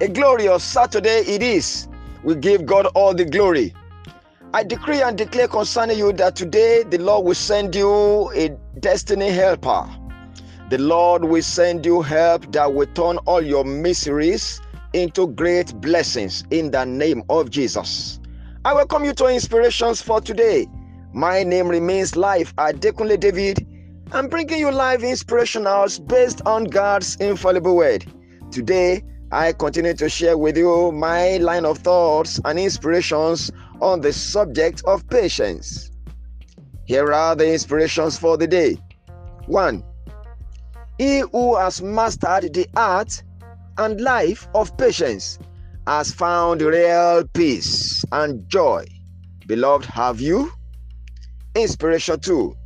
A glorious Saturday it is. We give God all the glory. I decree and declare concerning you that today the Lord will send you a destiny helper. The Lord will send you help that will turn all your miseries into great blessings in the name of Jesus. I welcome you to Inspirations for today. My name remains Life Adekunle David. I'm bringing you live inspirationals based on God's infallible word. Today, I continue to share with you my line of thoughts and inspirations on the subject of patience. Here are the inspirations for the day. 1. He who has mastered the art and life of patience has found real peace and joy. Beloved, have you? Inspiration 2.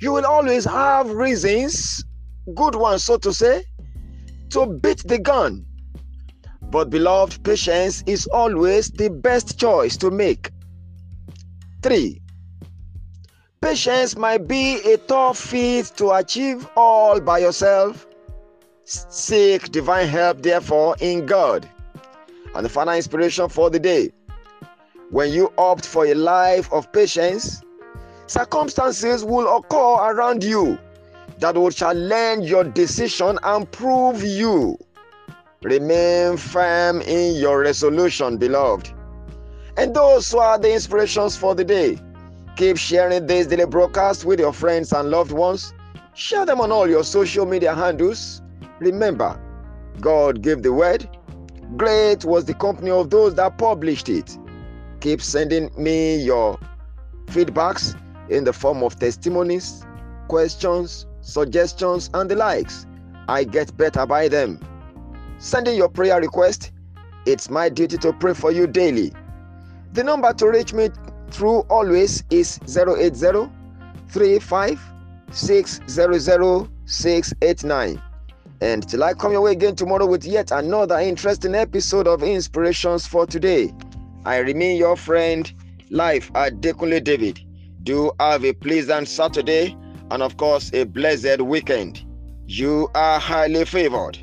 You will always have reasons, good ones, so to say, to beat the gun. But, beloved, patience is always the best choice to make. 3. Patience might be a tough feat to achieve all by yourself. Seek divine help, therefore, in God. And the final inspiration for the day when you opt for a life of patience, circumstances will occur around you that will challenge your decision and prove you. Remain firm in your resolution, beloved. And those who are the inspirations for the day, keep sharing this daily broadcast with your friends and loved ones. Share them on all your social media handles. Remember, God gave the word. Great was the company of those that published it. Keep sending me your feedbacks in the form of testimonies, questions, suggestions, and the likes. I get better by them. Sending your prayer request, it's my duty to pray for you daily. The number to reach me through always is 080 35 600 689. And till I come your way again tomorrow with yet another interesting episode of Inspirations for Today, I remain your friend, Life Adekunle David. Do have a pleasant Saturday and, of course, a blessed weekend. You are highly favored.